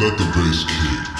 Let the bass kick.